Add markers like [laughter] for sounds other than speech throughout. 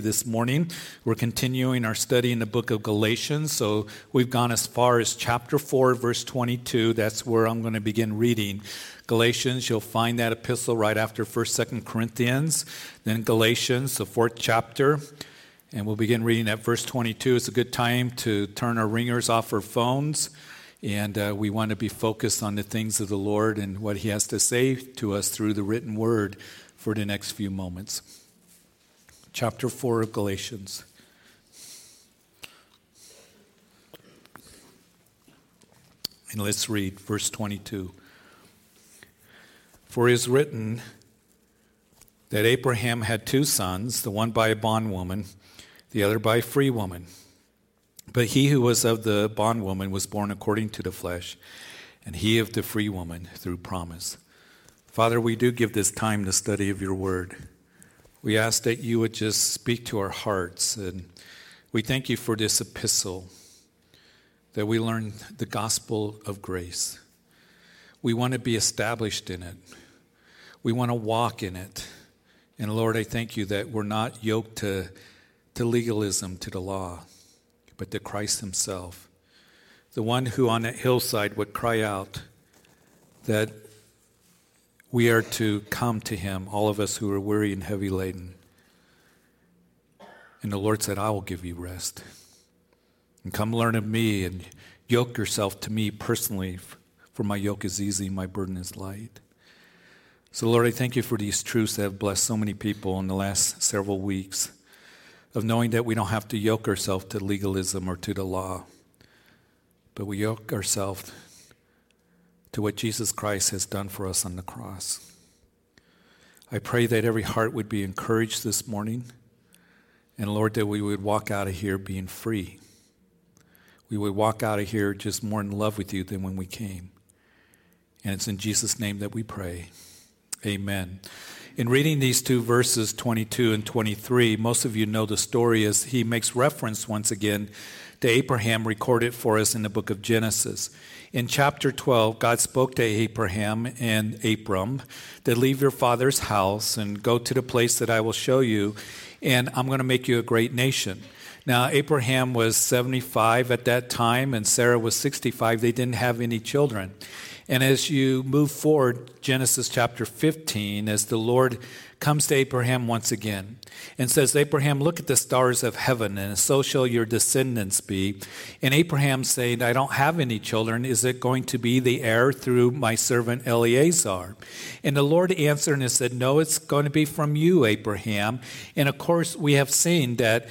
this morning. We're continuing our study in the book of Galatians. So we've gone as far as chapter 4, verse 22. That's where I'm going to begin reading. Galatians, you'll find that epistle right after 1st, 2nd Corinthians. Then Galatians, the fourth chapter. And we'll begin reading at verse 22. It's a good time to turn our ringers off our phones. And uh, we want to be focused on the things of the Lord and what He has to say to us through the written word for the next few moments. Chapter 4 of Galatians. And let's read verse 22. For it is written that Abraham had two sons, the one by a bondwoman, the other by a free woman. But he who was of the bondwoman was born according to the flesh, and he of the free woman through promise. Father, we do give this time the study of your word. We ask that you would just speak to our hearts, and we thank you for this epistle that we learn the gospel of grace. We want to be established in it. We want to walk in it. And Lord, I thank you that we're not yoked to, to legalism, to the law, but to Christ Himself, the one who on that hillside would cry out that we are to come to him, all of us who are weary and heavy laden. And the Lord said, I will give you rest. And come learn of me and yoke yourself to me personally, for my yoke is easy, my burden is light. So, Lord, I thank you for these truths that have blessed so many people in the last several weeks of knowing that we don't have to yoke ourselves to legalism or to the law, but we yoke ourselves to what Jesus Christ has done for us on the cross. I pray that every heart would be encouraged this morning, and Lord, that we would walk out of here being free. We would walk out of here just more in love with you than when we came. And it's in Jesus' name that we pray. Amen. In reading these two verses, 22 and 23, most of you know the story as he makes reference once again to Abraham recorded for us in the book of Genesis. In chapter 12, God spoke to Abraham and Abram to leave your father's house and go to the place that I will show you, and I'm going to make you a great nation. Now, Abraham was 75 at that time, and Sarah was 65. They didn't have any children. And as you move forward, Genesis chapter 15, as the Lord comes to Abraham once again and says, Abraham, look at the stars of heaven, and so shall your descendants be. And Abraham saying, I don't have any children. Is it going to be the heir through my servant Eliezer? And the Lord answered and said, No, it's going to be from you, Abraham. And of course, we have seen that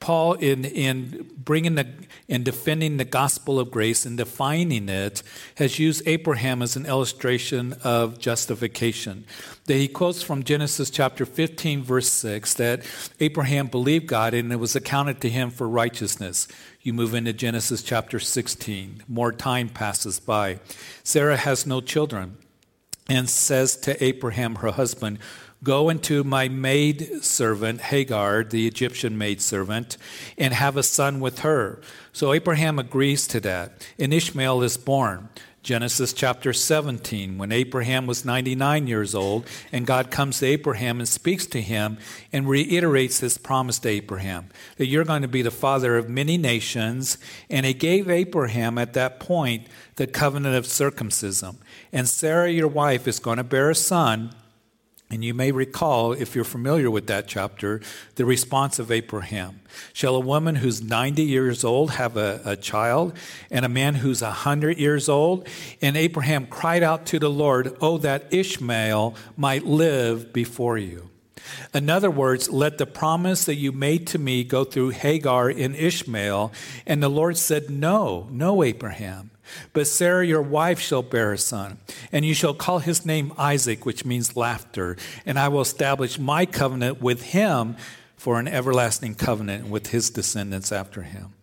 Paul, in, in bringing the in defending the gospel of grace and defining it, has used Abraham as an illustration of justification. That he quotes from Genesis chapter 15, verse 6, that Abraham believed God and it was accounted to him for righteousness. You move into Genesis chapter 16. More time passes by. Sarah has no children and says to Abraham, her husband, Go into my maid servant, Hagar, the Egyptian maid servant, and have a son with her. So Abraham agrees to that, and Ishmael is born. Genesis chapter 17, when Abraham was 99 years old, and God comes to Abraham and speaks to him and reiterates this promise to Abraham that you're going to be the father of many nations. And he gave Abraham at that point the covenant of circumcision. And Sarah, your wife, is going to bear a son and you may recall, if you're familiar with that chapter, the response of Abraham. Shall a woman who's 90 years old have a, a child, and a man who's 100 years old? And Abraham cried out to the Lord, Oh, that Ishmael might live before you. In other words, let the promise that you made to me go through Hagar and Ishmael. And the Lord said, No, no, Abraham. But Sarah, your wife, shall bear a son, and you shall call his name Isaac, which means laughter. And I will establish my covenant with him for an everlasting covenant with his descendants after him.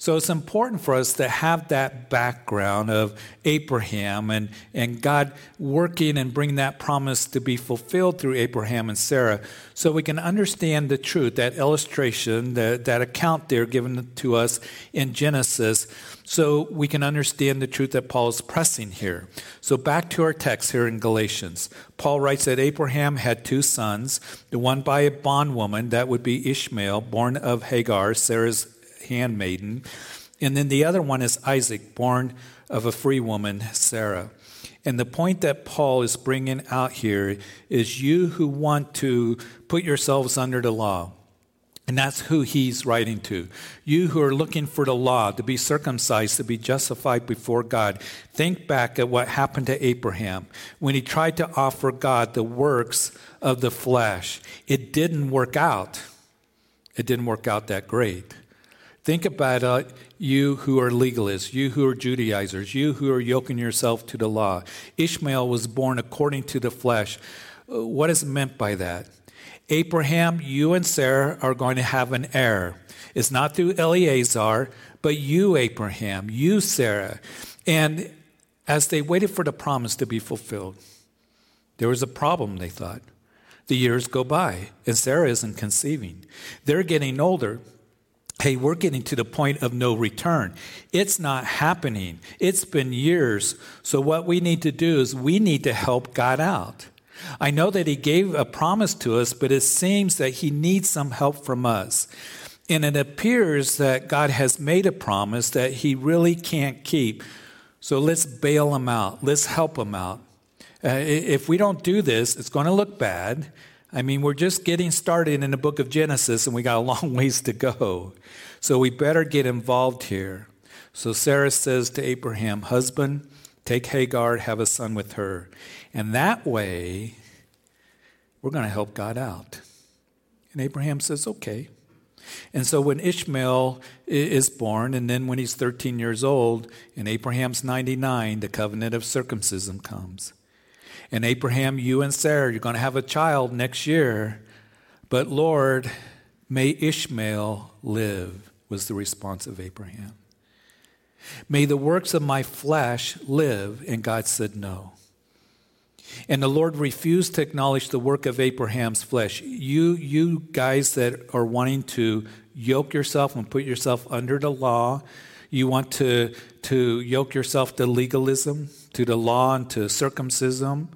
So it's important for us to have that background of Abraham and, and God working and bringing that promise to be fulfilled through Abraham and Sarah so we can understand the truth, that illustration, that, that account there given to us in Genesis, so we can understand the truth that Paul is pressing here. So back to our text here in Galatians. Paul writes that Abraham had two sons, the one by a bondwoman, that would be Ishmael, born of Hagar, Sarah's handmaiden. And then the other one is Isaac, born of a free woman, Sarah. And the point that Paul is bringing out here is you who want to put yourselves under the law. And that's who he's writing to. You who are looking for the law, to be circumcised, to be justified before God. Think back at what happened to Abraham when he tried to offer God the works of the flesh. It didn't work out. It didn't work out that great. Think about uh, you who are legalists, you who are Judaizers, you who are yoking yourself to the law. Ishmael was born according to the flesh. Uh, what is meant by that? Abraham, you and Sarah are going to have an heir. It's not through Eliezer, but you, Abraham, you, Sarah. And as they waited for the promise to be fulfilled, there was a problem, they thought. The years go by, and Sarah isn't conceiving. They're getting older hey, we're getting to the point of no return. It's not happening. It's been years. So, what we need to do is we need to help God out. I know that He gave a promise to us, but it seems that He needs some help from us. And it appears that God has made a promise that He really can't keep. So, let's bail Him out. Let's help Him out. Uh, if we don't do this, it's going to look bad. I mean, we're just getting started in the book of Genesis and we got a long [laughs] ways to go. So we better get involved here. So Sarah says to Abraham, Husband, take Hagar, have a son with her. And that way, we're going to help God out. And Abraham says, Okay. And so when Ishmael is born, and then when he's 13 years old, and Abraham's 99, the covenant of circumcision comes. And Abraham, you and Sarah, you're going to have a child next year. But Lord, may Ishmael live, was the response of Abraham. May the works of my flesh live. And God said, No. And the Lord refused to acknowledge the work of Abraham's flesh. You, you guys that are wanting to yoke yourself and put yourself under the law, you want to, to yoke yourself to legalism, to the law, and to circumcision,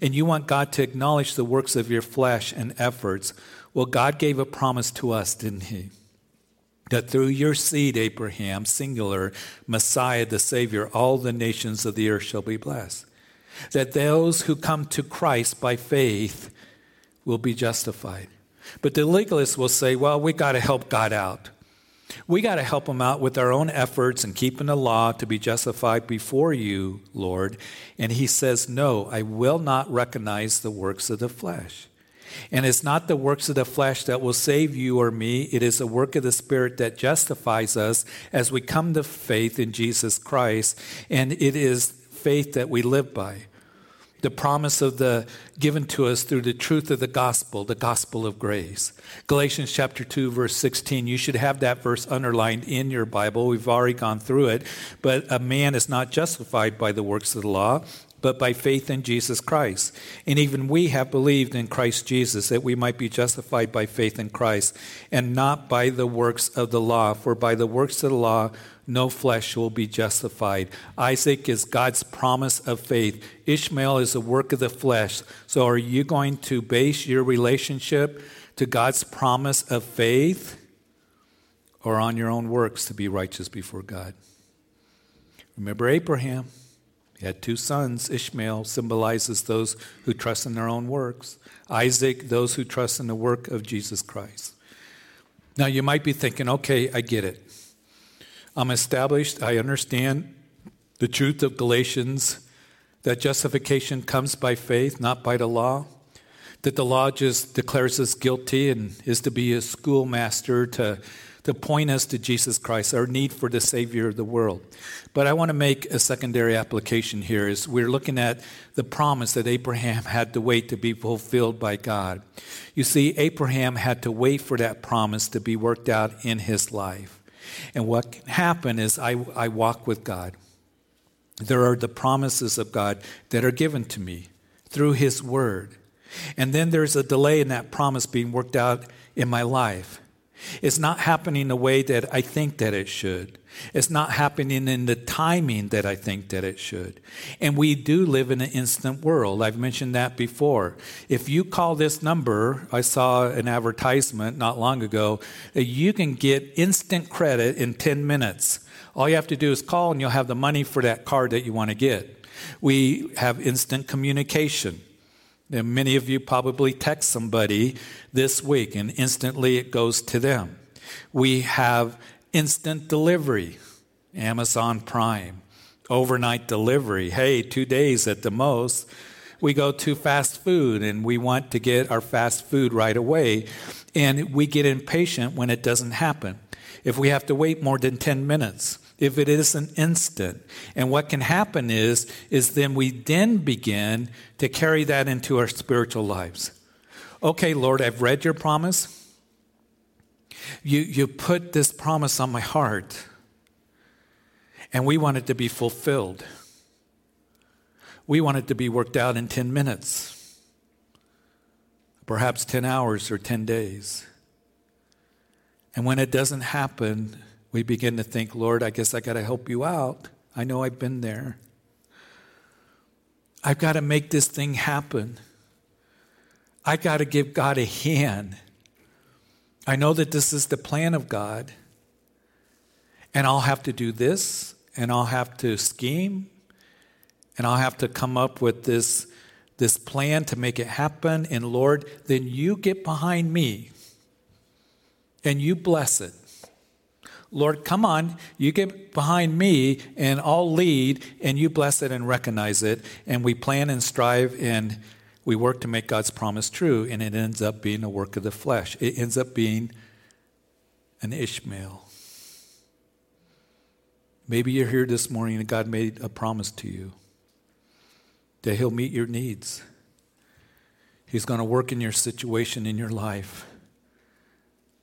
and you want God to acknowledge the works of your flesh and efforts. Well, God gave a promise to us, didn't He? That through your seed, Abraham, singular, Messiah, the Savior, all the nations of the earth shall be blessed. That those who come to Christ by faith will be justified. But the legalists will say, well, we got to help God out. We got to help them out with our own efforts and keeping the law to be justified before you, Lord. And he says, No, I will not recognize the works of the flesh. And it's not the works of the flesh that will save you or me. It is the work of the Spirit that justifies us as we come to faith in Jesus Christ. And it is faith that we live by the promise of the given to us through the truth of the gospel, the gospel of grace. Galatians chapter 2 verse 16. You should have that verse underlined in your Bible. We've already gone through it. But a man is not justified by the works of the law, but by faith in Jesus Christ. And even we have believed in Christ Jesus that we might be justified by faith in Christ and not by the works of the law. For by the works of the law no flesh will be justified. Isaac is God's promise of faith. Ishmael is a work of the flesh. So are you going to base your relationship to God's promise of faith or on your own works to be righteous before God? Remember Abraham. He had two sons. Ishmael symbolizes those who trust in their own works. Isaac, those who trust in the work of Jesus Christ. Now, you might be thinking, okay, I get it. I'm established. I understand the truth of Galatians that justification comes by faith, not by the law. That the law just declares us guilty and is to be a schoolmaster to, to point us to Jesus Christ, our need for the Savior of the world. But I want to make a secondary application here is we're looking at the promise that Abraham [laughs] had to wait to be fulfilled by God. You see, Abraham had to wait for that promise to be worked out in his life. And what can happen is I, I walk with God. There are the promises of God that are given to me through His Word. And then there's a delay in that promise being worked out in my life. It's not happening the way that I think that it should. It's not happening in the timing that I think that it should. And we do live in an instant world. I've mentioned that before. If you call this number, I saw an advertisement not long ago, uh, you can get instant credit in 10 minutes. All you have to do is call and you'll have the money for that card that you want to get. We have instant communication. And many of you probably text somebody this week and instantly it goes to them. We have instant delivery, Amazon Prime, overnight delivery. Hey, two days at the most. We go to fast food and we want to get our fast food right away. And we get impatient when it doesn't happen. If we have to wait more than 10 minutes, if it is an instant. And what can happen is, is then we then begin to carry that into our spiritual lives. Okay, Lord, I've read your promise. You, you put this promise on my heart, and we want it to be fulfilled. We want it to be worked out in 10 minutes, perhaps 10 hours or 10 days. And when it doesn't happen, we begin to think, Lord, I guess I got to help you out. I know I've been there. I've got to make this thing happen. I got to give God a hand. I know that this is the plan of God. And I'll have to do this, and I'll have to scheme, and I'll have to come up with this, this plan to make it happen. And Lord, then you get behind me and you bless it. Lord, come on, you get behind me and I'll lead and you bless it and recognize it. And we plan and strive and we work to make God's promise true. And it ends up being a work of the flesh, it ends up being an Ishmael. Maybe you're here this morning and God made a promise to you that He'll meet your needs. He's going to work in your situation in your life.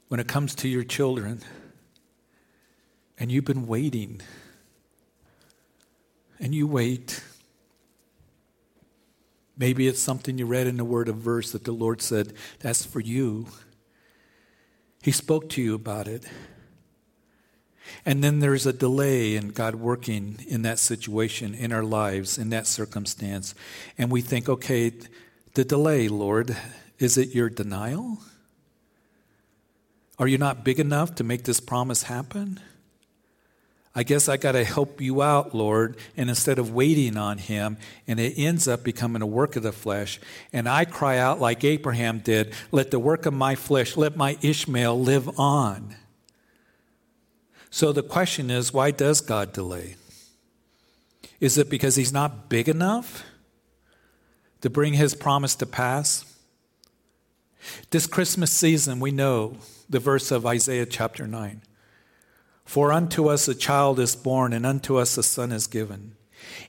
When it comes to your children, and you've been waiting. And you wait. Maybe it's something you read in the word of verse that the Lord said, that's for you. He spoke to you about it. And then there's a delay in God working in that situation, in our lives, in that circumstance. And we think, okay, the delay, Lord, is it your denial? Are you not big enough to make this promise happen? I guess I got to help you out, Lord. And instead of waiting on him, and it ends up becoming a work of the flesh. And I cry out like Abraham did let the work of my flesh, let my Ishmael live on. So the question is why does God delay? Is it because he's not big enough to bring his promise to pass? This Christmas season, we know the verse of Isaiah chapter 9. For unto us a child is born, and unto us a son is given.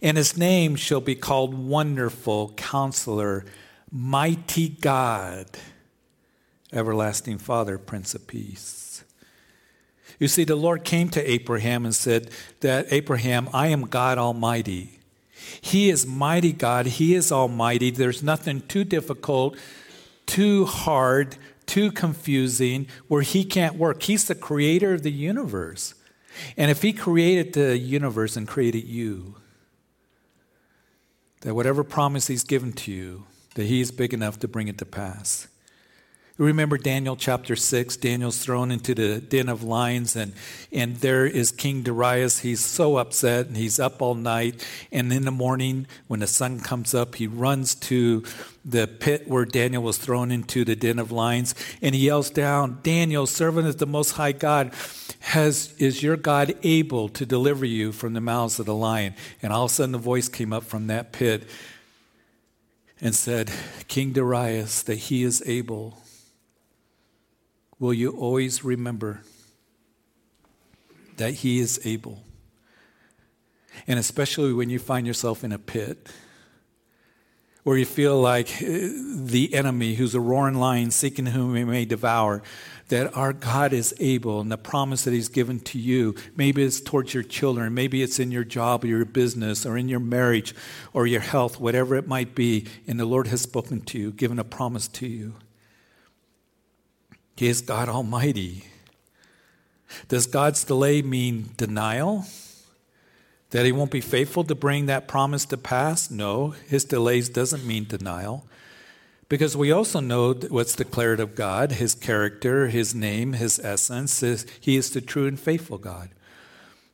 And his name shall be called Wonderful Counselor, Mighty God, Everlasting Father, Prince of Peace. You see, the Lord came to Abraham and said that, Abraham, I am God Almighty. He is mighty God. He is almighty. There's nothing too difficult, too hard, too confusing, where he can't work. He's the creator of the universe. And if he created the universe and created you, that whatever promise he's given to you, that he is big enough to bring it to pass. Remember Daniel chapter 6? Daniel's thrown into the den of lions, and, and there is King Darius. He's so upset, and he's up all night. And in the morning, when the sun comes up, he runs to the pit where Daniel was thrown into the den of lions, and he yells down, Daniel, servant of the Most High God, has, is your God able to deliver you from the mouths of the lion? And all of a sudden, the voice came up from that pit and said, King Darius, that he is able will you always remember that He is able? And especially when you find yourself in a pit, where you feel like uh, the enemy, who's a roaring lion, seeking whom he may devour, that our God is able and the promise that He's given to you, maybe it's towards your children, maybe it's in your job or your business or in your marriage or your health, whatever it might be, and the Lord has spoken to you, given a promise to you. He is God Almighty. Does God's delay mean denial? That he won't be faithful to bring that promise to pass? No, his delays doesn't mean denial. Because we also know what's declared of God, his character, his name, his essence. Is, he is the true and faithful God.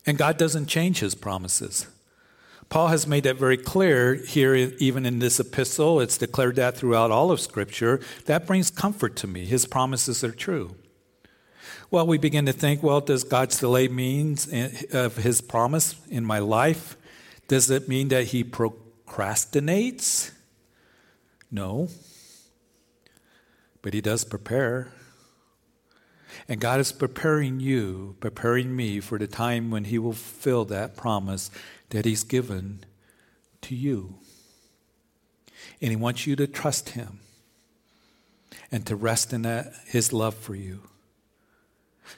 And God doesn't change his promises. Paul has made that very clear here, even in this epistle. It's declared that throughout all of Scripture. That brings comfort to me. His promises are true. Well, we begin to think, well, does God's delay mean eh, of his promise in my life? Does it mean that he procrastinates? No. But he does prepare. And God is preparing you, preparing me for the time when he will fulfill that promise that he's given to you. And he wants you to trust him and to rest in that, his love for you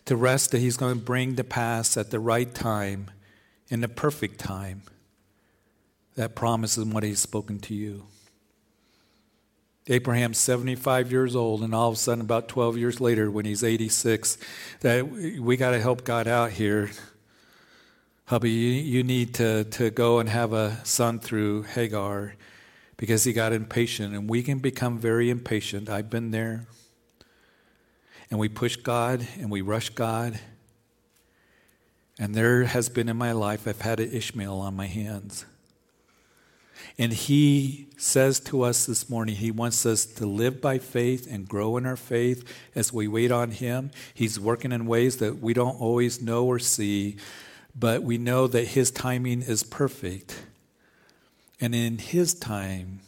to rest that He's going to bring to pass at the right time, in the perfect time, that promise is what He's spoken to you. Abraham's 75 years old, and all of a sudden, about 12 years later, when he's 86, that we got to help God out here. Hubby, you, you need to, to go and have a son through Hagar because he got impatient, and we can become very impatient. I've been there and we push God and we rush God. And there has been in my life, I've had an Ishmael on my hands. And he says to us this morning, he wants us to live by faith and grow in our faith as we wait on him. He's working in ways that we don't always know or see, but we know that his timing is perfect. And in his time,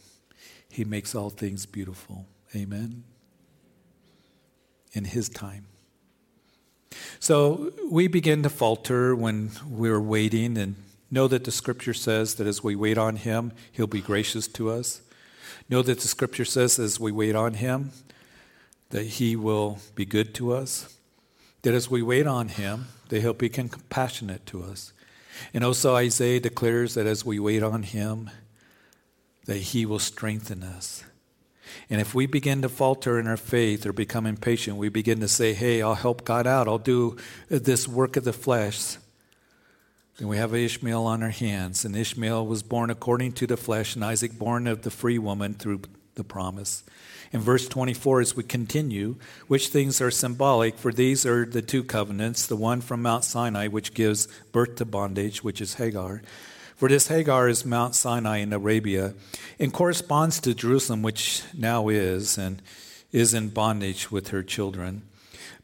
he makes all things beautiful. Amen in His time. So we begin to falter when we're waiting and know that the Scripture says that as we wait on Him, He'll be gracious to us. Know that the Scripture says as we wait on Him, that He will be good to us. That as we wait on Him, that He'll be compassionate to us. And also Isaiah declares that as we wait on Him, that He will strengthen us. And if we begin to falter in our faith or become impatient, we begin to say, hey, I'll help God out, I'll do this work of the flesh. Then we have Ishmael on our hands. And Ishmael was born according to the flesh, and Isaac born of the free woman through the promise. In verse 24, as we continue, which things are symbolic? For these are the two covenants the one from Mount Sinai, which gives birth to bondage, which is Hagar for this Hagar is Mount Sinai in Arabia and corresponds to Jerusalem, which now is, and is in bondage with her children.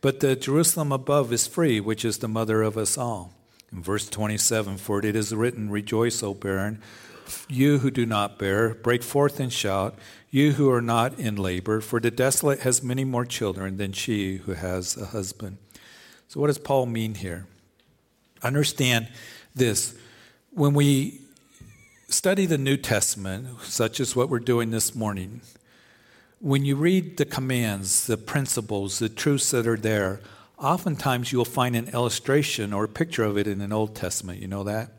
But the Jerusalem above is free, which is the mother of us all. In verse 27, for it is written, Rejoice, O barren, you who do not bear, break forth and shout, you who are not in labor, for the desolate has many more children than she who has a husband. So, what does Paul mean here? Understand this when we study the New Testament, such as what we're doing this morning, when you read the commands, the principles, the truths that are there, oftentimes you'll find an illustration or a picture of it in an Old Testament. You know that?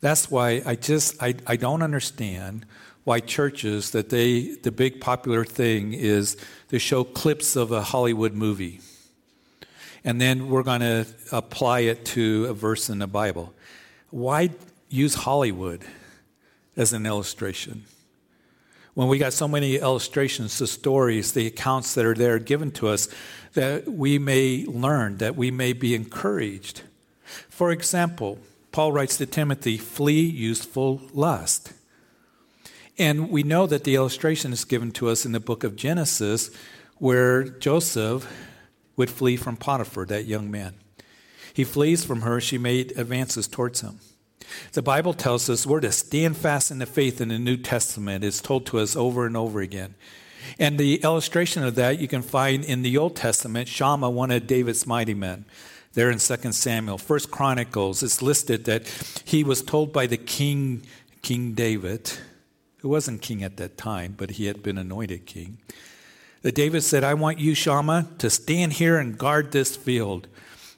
That's why I just I, I don't understand why churches that they the big popular thing is to show clips of a Hollywood movie. And then we're going to apply it to a verse in the Bible. Why use Hollywood as an illustration. When we got so many illustrations, the stories, the accounts that are there given to us, that we may learn, that we may be encouraged. For example, Paul writes to Timothy, flee youthful lust. And we know that the illustration is given to us in the book of Genesis, where Joseph would flee from Potiphar, that young man. He flees from her, she made advances towards him. The Bible tells us we're to stand fast in the faith in the New Testament. It's told to us over and over again. And the illustration of that you can find in the Old Testament, Shammah, one of David's mighty men. There in 2 Samuel. First Chronicles, it's listed that he was told by the king, King David, who wasn't king at that time, but he had been anointed king. That David said, I want you, Shammah, to stand here and guard this field.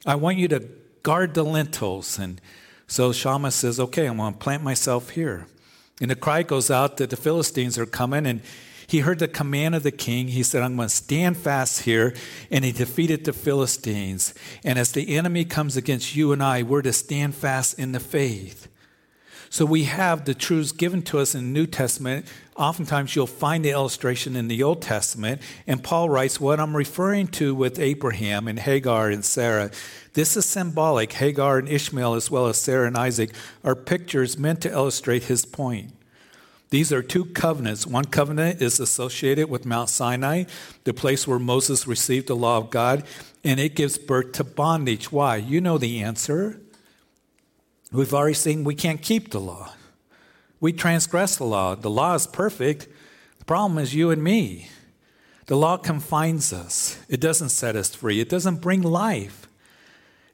I want you to guard the lentils. And so Shammah says, Okay, I'm going to plant myself here. And the cry goes out that the Philistines are coming, and he heard the command of the king. He said, I'm going to stand fast here. And he defeated the Philistines. And as the enemy comes against you and I, we're to stand fast in the faith. So we have the truths given to us in the New Testament. Oftentimes you'll find the illustration in the Old Testament. And Paul writes, What I'm referring to with Abraham and Hagar and Sarah, this is symbolic. Hagar and Ishmael, as well as Sarah and Isaac, are pictures meant to illustrate his point. These are two covenants. One covenant is associated with Mount Sinai, the place where Moses received the law of God, and it gives birth to bondage. Why? You know the answer. We've already seen we can't keep the law. We transgress the law. The law is perfect. The problem is you and me. The law confines us, it doesn't set us free, it doesn't bring life,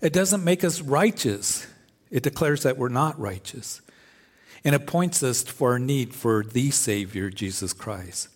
it doesn't make us righteous. It declares that we're not righteous. And it points us for our need for the Savior, Jesus Christ.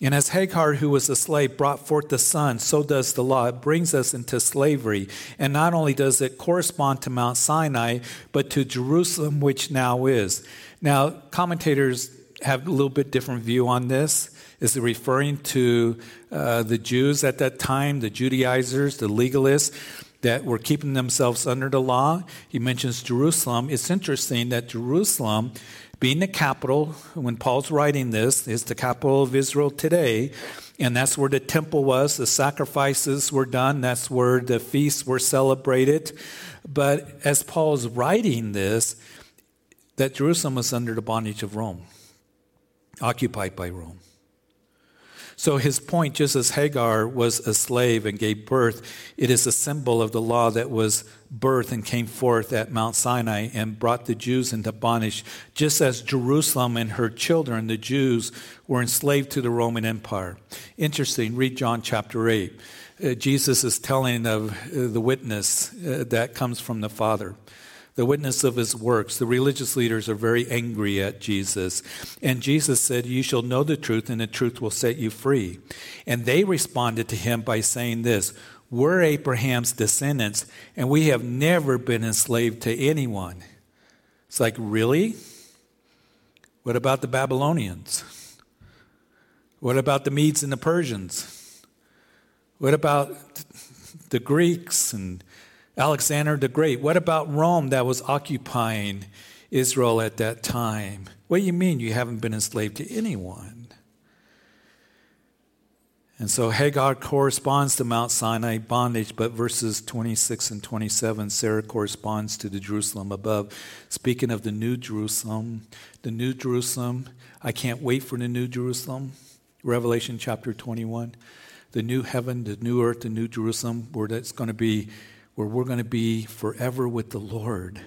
And as Hagar, who was a slave, brought forth the son, so does the law. It brings us into slavery. And not only does it correspond to Mount Sinai, but to Jerusalem, which now is. Now, commentators have a little bit different view on this. Is it referring to uh, the Jews at that time, the Judaizers, the legalists? that were keeping themselves under the law. He mentions Jerusalem. It's interesting that Jerusalem being the capital, when Paul's writing this, is the capital of Israel today. And that's where the temple was. The sacrifices were done. That's where the feasts were celebrated. But as Paul's writing this, that Jerusalem was under the bondage of Rome, occupied by Rome. So his point, just as Hagar was a slave and gave birth, it is a symbol of the law that was birthed and came forth at Mount Sinai and brought the Jews into bondage, just as Jerusalem and her children, the Jews, were enslaved to the Roman Empire. Interesting, read John chapter 8. Uh, Jesus is telling of uh, the witness uh, that comes from the Father the witness of his works. The religious leaders are very angry at Jesus. And Jesus said, You shall know the truth, and the truth will set you free. And they responded to him by saying this We're Abraham's descendants, and we have never been enslaved to anyone. It's like, really? What about the Babylonians? What about the Medes and the Persians? What about the Greeks and Alexander the Great. What about Rome that was occupying Israel at that time? What do you mean you haven't been enslaved to anyone? And so Hagar corresponds to Mount Sinai bondage, but verses 26 and 27, Sarah corresponds to the Jerusalem above. Speaking of the New Jerusalem, the New Jerusalem, I can't wait for the New Jerusalem. Revelation chapter 21. The new heaven, the new earth, the new Jerusalem, where that's going to be where we're going to be forever with the Lord.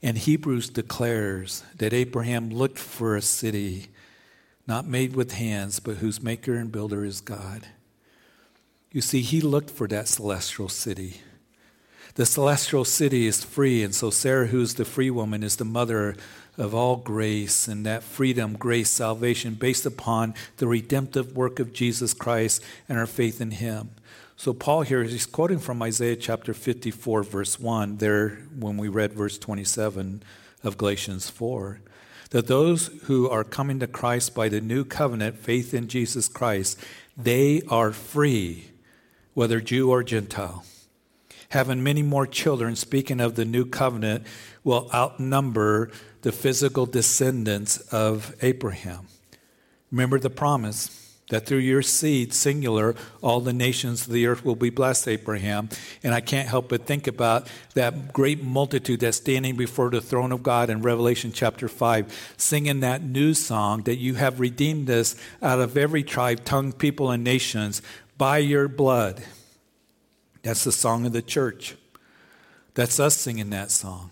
And Hebrews declares that Abraham looked for a city not made with hands, but whose maker and builder is God. You see, he looked for that celestial city. The celestial city is free, and so Sarah, who's the free woman, is the mother of all grace, and that freedom, grace, salvation based upon the redemptive work of Jesus Christ and our faith in him. So, Paul here is quoting from Isaiah chapter 54, verse 1, there when we read verse 27 of Galatians 4, that those who are coming to Christ by the new covenant, faith in Jesus Christ, they are free, whether Jew or Gentile. Having many more children, speaking of the new covenant, will outnumber the physical descendants of Abraham. Remember the promise that through your seed, singular, all the nations of the earth will be blessed, Abraham. And I can't help but think about that great multitude that's standing before the throne of God in Revelation chapter 5, singing that new song that you have redeemed us out of every tribe, tongue, people, and nations by your blood. That's the song of the church. That's us singing that song.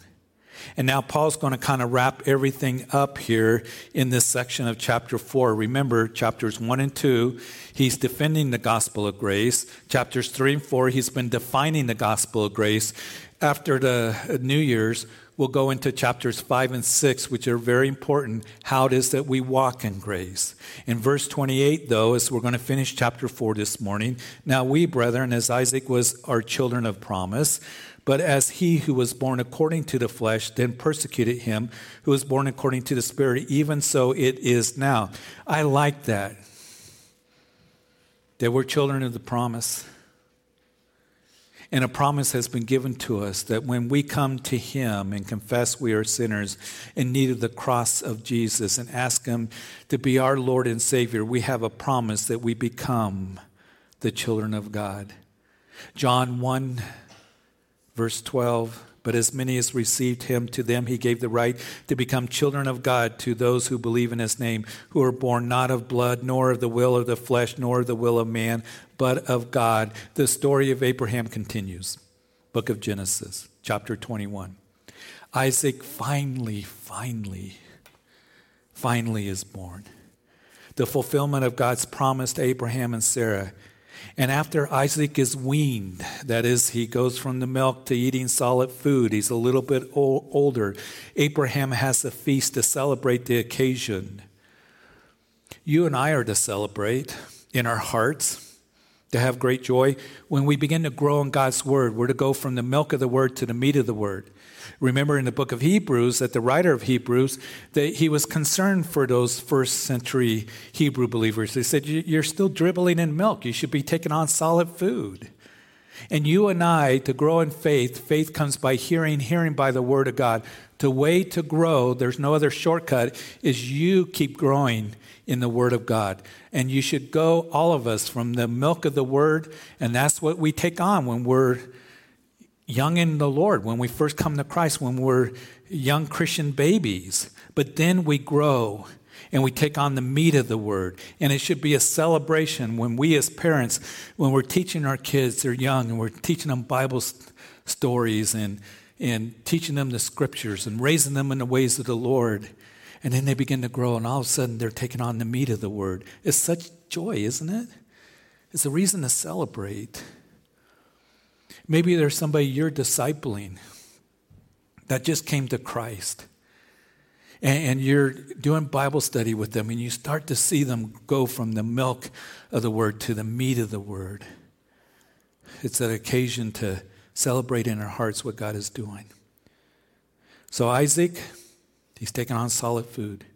And now Paul's going to kind of wrap everything up here in this section of chapter 4. Remember, chapters 1 and 2, he's defending the gospel of grace. Chapters 3 and 4, he's been defining the gospel of grace. After the New Year's, we'll go into chapters 5 and 6, which are very important, how it is that we walk in grace. In verse 28, though, as we're going to finish chapter 4 this morning, now we, brethren, as Isaac was our children of promise, but as he who was born according to the flesh then persecuted him who was born according to the Spirit, even so it is now. I like that. That we're children of the promise. And a promise has been given to us that when we come to Him and confess we are sinners in need of the cross of Jesus and ask Him to be our Lord and Savior, we have a promise that we become the children of God. John 1, verse 12 but as many as received him, to them he gave the right to become children of God to those who believe in his name, who are born not of blood, nor of the will of the flesh, nor of the will of man, but of God. The story of Abraham continues. Book of Genesis, chapter 21. Isaac finally, finally, finally is born. The fulfillment of God's promise to Abraham and Sarah and after Isaac is weaned, that is, he goes from the milk to eating solid food, he's a little bit older. Abraham has a feast to celebrate the occasion. You and I are to celebrate in our hearts to have great joy. When we begin to grow in God's word, we're to go from the milk of the word to the meat of the word. Remember in the book of Hebrews that the writer of Hebrews that he was concerned for those first century Hebrew believers. He said you're still dribbling in milk. You should be taking on solid food. And you and I to grow in faith, faith comes by hearing, hearing by the word of God. The way to grow, there's no other shortcut, is you keep growing in the Word of God. And you should go, all of us, from the milk of the Word, and that's what we take on when we're young in the Lord, when we first come to Christ, when we're young Christian babies. But then we grow and we take on the meat of the word. And it should be a celebration when we, as parents, when we're teaching our kids, they're young, and we're teaching them Bible stories and, and teaching them the scriptures and raising them in the ways of the Lord. And then they begin to grow, and all of a sudden they're taking on the meat of the word. It's such joy, isn't it? It's a reason to celebrate. Maybe there's somebody you're discipling that just came to Christ. And, you're doing Bible study with them, and you start to see them go from the milk of the word to the meat of the word. It's an occasion to celebrate in our hearts what God is doing. So, Isaac, he's taking on solid food.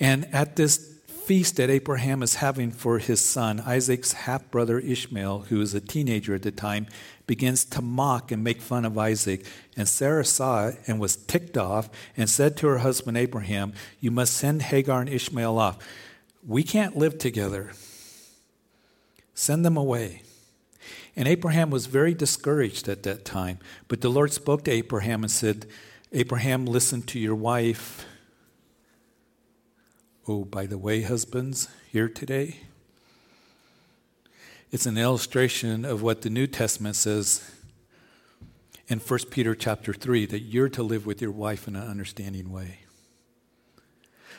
And at this feast that Abraham is having for his son, Isaac's half brother Ishmael, who was a teenager at the time, begins to mock and make fun of Isaac. And Sarah saw it and was ticked off and said to her husband Abraham, You must send Hagar and Ishmael off. We can't live together. Send them away. And Abraham was very discouraged at that time. But the Lord spoke to Abraham and said, Abraham, listen to your wife. Oh, by the way, husbands, here today, it's an illustration of what the New Testament says in 1 Peter chapter 3 that you're to live with your wife in an understanding way.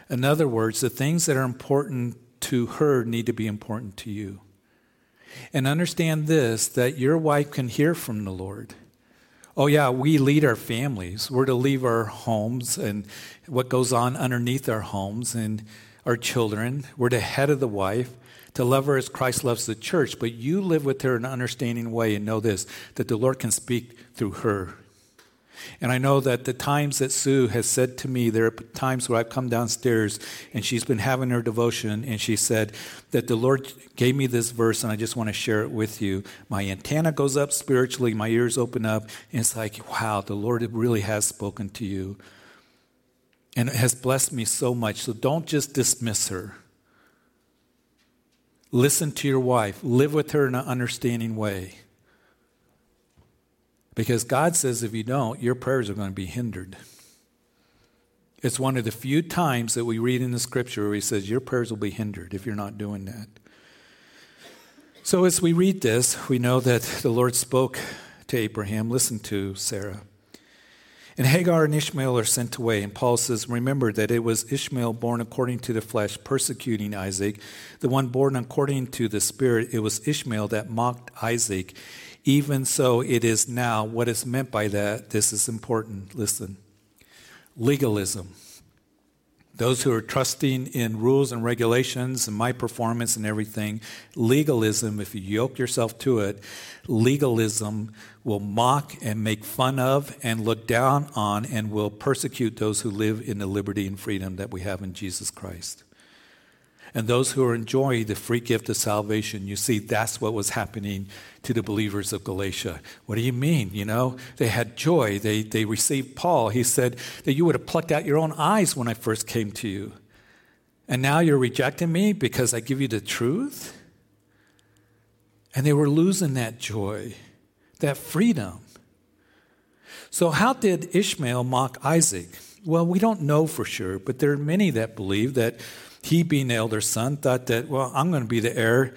In other words, the things that are important to her need to be important to you. And understand this that your wife can hear from the Lord. Oh, yeah, we lead our families. We're to leave our homes and what goes on underneath our homes and our children. We're the head of the wife to love her as Christ loves the church, but you live with her in an understanding way and know this that the Lord can speak through her. And I know that the times that Sue has said to me, there are times where I've come downstairs and she's been having her devotion and she said that the Lord gave me this verse and I just want to share it with you. My antenna goes up spiritually, my ears open up, and it's like, wow, the Lord really has spoken to you. And it has blessed me so much. So don't just dismiss her. Listen to your wife. Live with her in an understanding way. Because God says if you don't, your prayers are going to be hindered. It's one of the few times that we read in the scripture where he says your prayers will be hindered if you're not doing that. So as we read this, we know that the Lord spoke to Abraham, listen to Sarah. And Hagar and Ishmael are sent away. And Paul says, Remember that it was Ishmael born according to the flesh, persecuting Isaac. The one born according to the Spirit, it was Ishmael that mocked Isaac. Even so it is now. What is meant by that? This is important. Listen. Legalism. Those who are trusting in rules and regulations and my performance and everything, legalism, if you yoke yourself to it, legalism will mock and make fun of and look down on and will persecute those who live in the liberty and freedom that we have in Jesus Christ and those who are enjoying the free gift of salvation. You see, that's what was happening to the believers of Galatia. What do you mean? You know, they had joy. They, they received Paul. He said that you would have plucked out your own eyes when I first came to you. And now you're rejecting me because I give you the truth? And they were losing that joy, that freedom. So, how did Ishmael mock Isaac? Well, we don't know for sure, but there are many that believe that he, being the elder son, thought that, well, I'm going to be the heir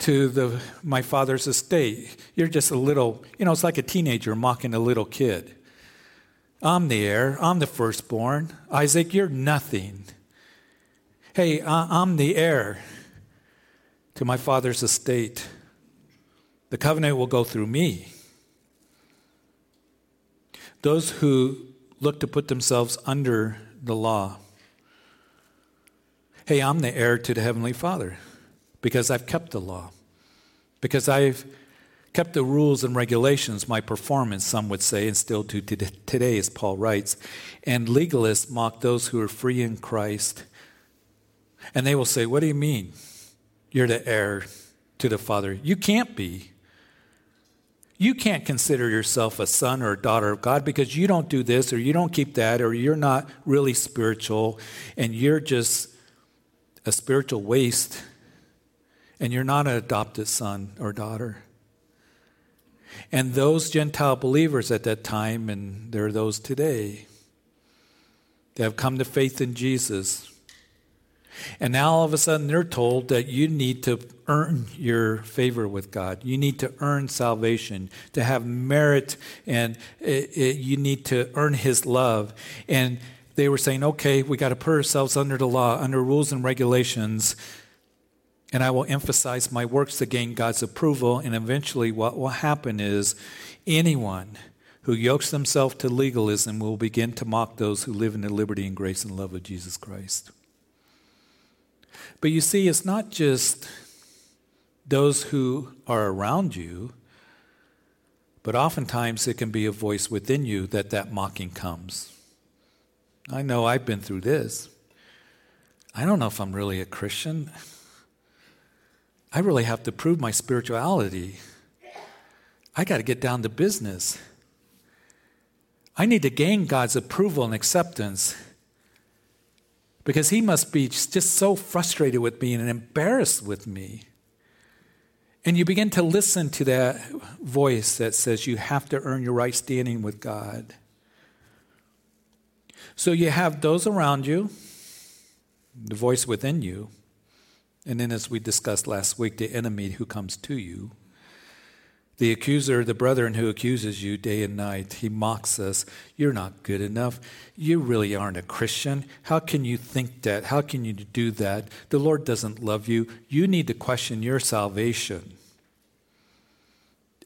to the, my father's estate. You're just a little, you know, it's like a teenager mocking a little kid. I'm the heir. I'm the firstborn. Isaac, you're nothing. Hey, I'm the heir to my father's estate. The covenant will go through me. Those who look to put themselves under the law hey, I'm the heir to the Heavenly Father because I've kept the law, because I've kept the rules and regulations, my performance, some would say, and still do today, as Paul writes. And legalists mock those who are free in Christ. And they will say, What do you mean? You're the heir to the Father. You can't be. You can't consider yourself a son or a daughter of God because you don't do this or you don't keep that or you're not really spiritual and you're just a spiritual waste and you're not an adopted son or daughter. And those Gentile believers at that time, and there are those today, they have come to faith in Jesus. And now all of a sudden they're told that you need to earn your favor with God. You need to earn salvation, to have merit, and it, it, you need to earn His love. And they were saying, okay, we got to put ourselves under the law, under rules and regulations, and I will emphasize my works to gain God's approval. And eventually, what will happen is anyone who yokes themselves to legalism will begin to mock those who live in the liberty and grace and love of Jesus Christ. But you see, it's not just those who are around you, but oftentimes it can be a voice within you that that mocking comes. I know I've been through this. I don't know if I'm really a Christian. I really have to prove my spirituality. I got to get down to business. I need to gain God's approval and acceptance because He must be just so frustrated with me and embarrassed with me. And you begin to listen to that voice that says you have to earn your right standing with God. So you have those around you, the voice within you, and then, as we discussed last week, the enemy who comes to you. The accuser, the brethren who accuses you day and night, he mocks us. You're not good enough. You really aren't a Christian. How can you think that? How can you do that? The Lord doesn't love you. You need to question your salvation.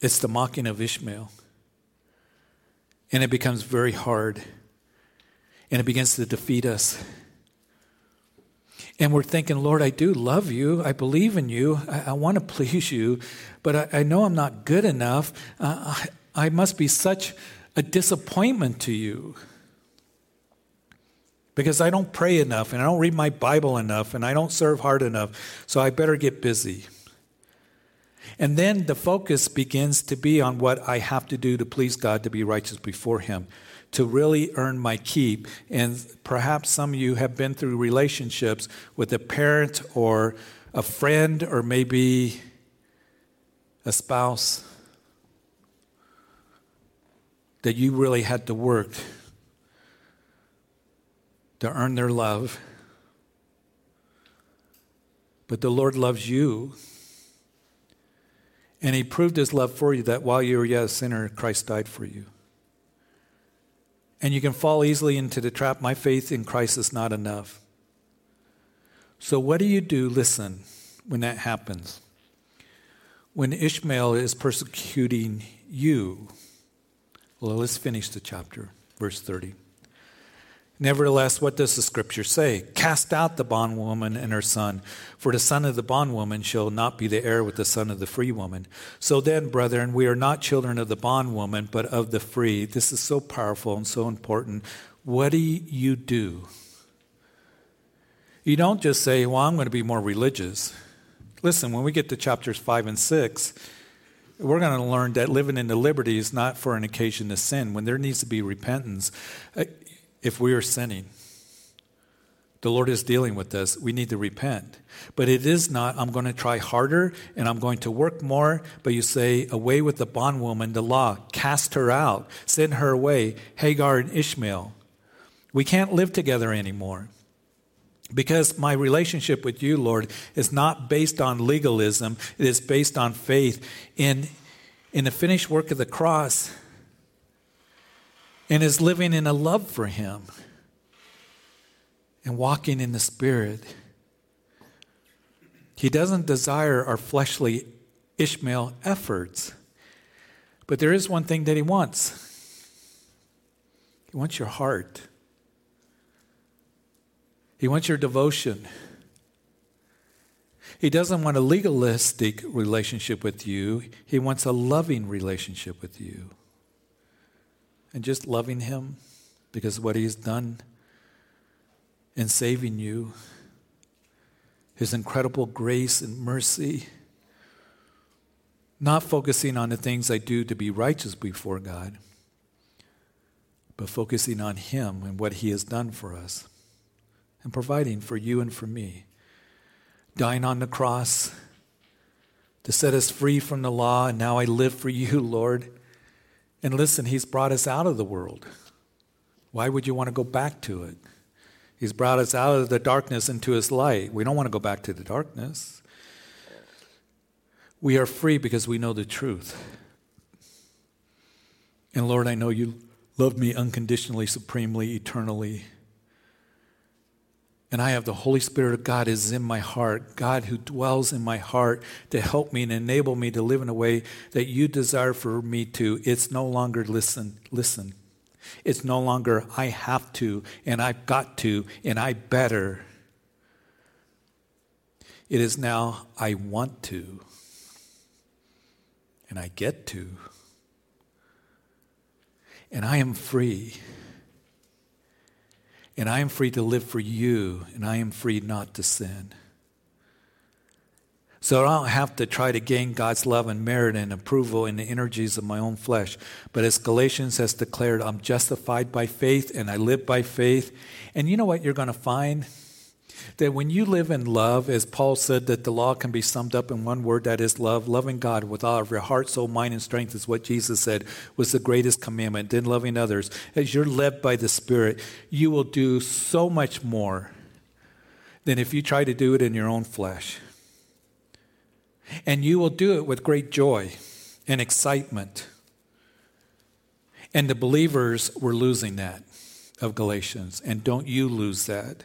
It's the mocking of Ishmael. And it becomes very hard and it begins to defeat us. And we're thinking, Lord, I do love you. I believe in you. I, I want to [laughs] please you, but I, I, know I'm not good enough. Uh, I, I must be such a disappointment to you because I don't pray enough and I don't read my Bible enough and I don't serve hard enough. So I better get busy. And then the focus begins to be on what I have to do to please God to be righteous before Him to really earn my keep. And perhaps some of you have been through relationships with a parent or a friend or maybe a spouse that you really had to work to earn their love. But the Lord loves you. And He proved His love for you that while you were yet a sinner, Christ died for you. And you can fall easily into the trap my faith in Christ is not enough. So, what do you do? Listen, when that happens. when Ishmael is persecuting you. Well, let's finish the chapter, verse 30. Nevertheless, what does the scripture say? Cast out the bondwoman and her son, for the son of the bondwoman shall not be the heir with the son of the free woman. So then, brethren, we are not children of the bondwoman, but of the free. This is so powerful and so important. What do you do? You don't just say, Well, I'm going to be more religious. Listen, when we get to chapters 5 and 6, we're going to learn that living in the liberty is not for an occasion to sin. When there needs to be repentance, uh, if we are sinning. The Lord is dealing with us. We need to repent. But it is not, I'm going to try harder and I'm going to work more. But you say, away with the bondwoman, the law, cast her out, send her away, Hagar and Ishmael. We can't live together anymore. Because my relationship with you, Lord, is not based on legalism, it is based on faith in, in the finished work of the cross and is living in a love for Him and walking in the Spirit. He doesn't desire our fleshly Ishmael efforts, but there is one thing that He wants He wants your heart, He wants your devotion. He doesn't want a legalistic relationship with you. He wants a loving relationship with you and just loving Him because what He's done in saving you, His incredible grace and mercy. Not focusing on the things I do to be righteous before God, but focusing on Him and what He has done for us and providing for you and for me. Dying on the cross to set us free from the law, and now I live for you, [laughs] Lord. And listen, He's brought us out of the world. Why would you want to go back to it? He's brought us out of the darkness into His light. We don't want to go back to the darkness. We are free because we know the truth. And Lord, I know you love me unconditionally, supremely, eternally. And I have the Holy Spirit of God is in my heart, God who dwells in my heart to help me and enable me to live in a way that you desire for me to. It's no longer listen, listen. It's no longer I have to and I've got to and I better. It is now I want to and I get to. And I am free. And I am free to live for you, and I am free not to sin. So I don't have to try to gain God's love and merit and approval in the energies of my own flesh. But as Galatians has declared, I'm justified by faith and I live by faith. And you know what you're going to find? That when you live in love, as Paul said, that the law can be summed up in one word that is love, loving God with all of your heart, soul, mind, and strength is what Jesus said was the greatest commandment. Then loving others. As you're led by the Spirit, you will do so much more than if you try to do it in your own flesh. And you will do it with great joy and excitement. And the believers were losing that of Galatians. And don't you lose that.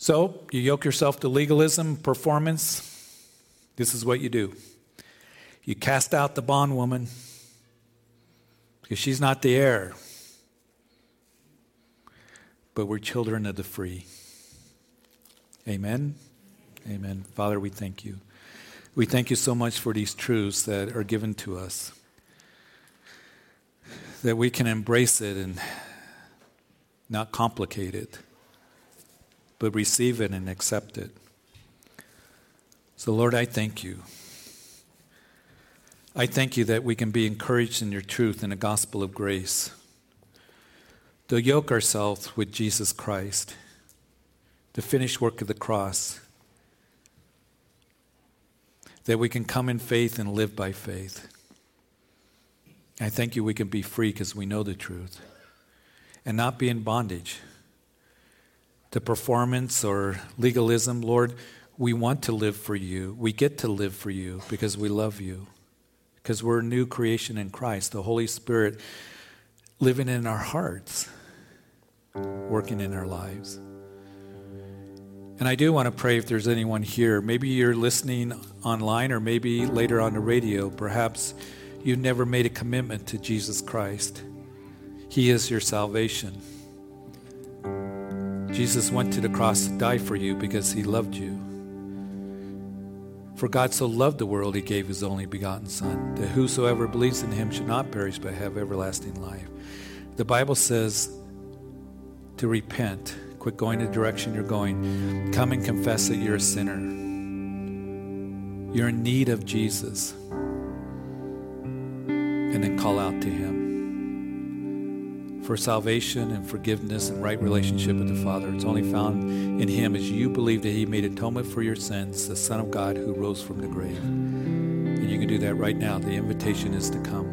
So, you yoke yourself to legalism, performance. This is what you do you cast out the bondwoman because she's not the heir. But we're children of the free. Amen. Amen. Father, we thank you. We thank you so much for these truths that are given to us, that we can embrace it and not complicate it but receive it and accept it. So, Lord, I thank you. I thank you that we can be encouraged in your truth in the gospel of grace, to yoke ourselves with Jesus Christ, the finished work of the cross, that we can come in faith and live by faith. I thank you we can be free because we know the truth and not be in bondage to performance or legalism. Lord, we want to live for you. We get to live for you because we love you, because we're a new creation in Christ, the Holy Spirit living in our hearts, working in our lives. And I do want to pray if there's anyone here. Maybe you're listening online or maybe later on the radio. Perhaps you've never made a commitment to Jesus Christ. He is your salvation. Jesus went to the cross to die for you because he loved you. For God so loved the world, he gave his only begotten Son, that whosoever believes in him should not perish but have everlasting life. The Bible says to repent, quit going the direction you're going, come and confess that you're a sinner. You're in need of Jesus. And then call out to him for salvation and forgiveness and right relationship with the Father. It's only found in Him as you believe that He made atonement for your sins, the Son of God who rose from the grave. And you can do that right now. The invitation is to come.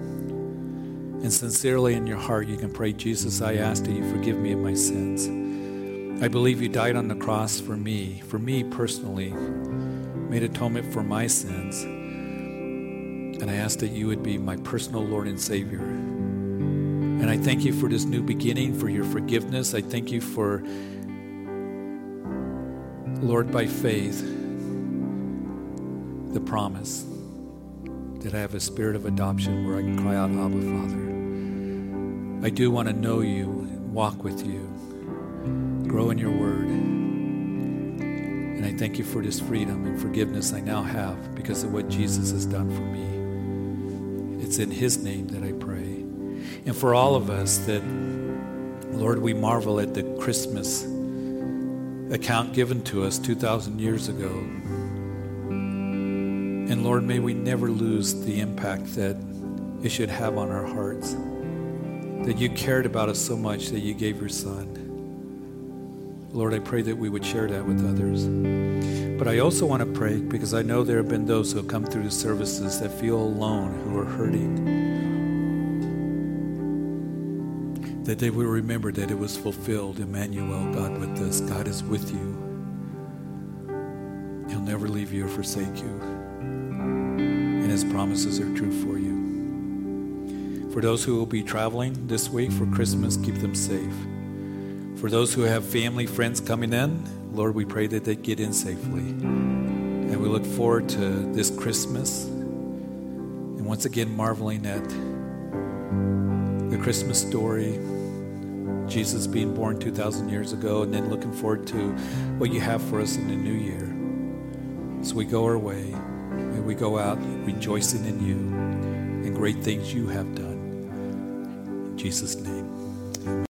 And sincerely in your heart, you can pray, Jesus, I ask that you forgive me of my sins. I believe you died on the cross for me, for me personally, made atonement for my sins. And I ask that you would be my personal Lord and Savior. And I thank you for this new beginning, for your forgiveness. I thank you for, Lord, by faith, the promise that I have a spirit of adoption where I can cry out, Abba, Father. I do want to know you, walk with you, grow in your word. And I thank you for this freedom and forgiveness I now have because of what Jesus has done for me. It's in his name that I pray. And for all of us that, Lord, we marvel at the Christmas account given to us 2,000 years ago. And Lord, may we never lose the impact that it should have on our hearts. That you cared about us so much that you gave your Son. Lord, I pray that we would share that with others. But I also want to pray because I know there have been those who have come through the services that feel alone, who are hurting that they will remember that it was fulfilled. Emmanuel, God with us. God is with you. He'll never leave you or forsake you. And his promises are true for you. For those who will be traveling this week for Christmas, keep them safe. For those who have family, friends coming in, Lord, we pray that they get in safely. And we look forward to this Christmas. And once again, marveling at the Christmas story, Jesus being born 2,000 years ago, and then looking forward to what you have for us in the new year. So we go our way, and we go out rejoicing in you and great things you have done. In Jesus' name.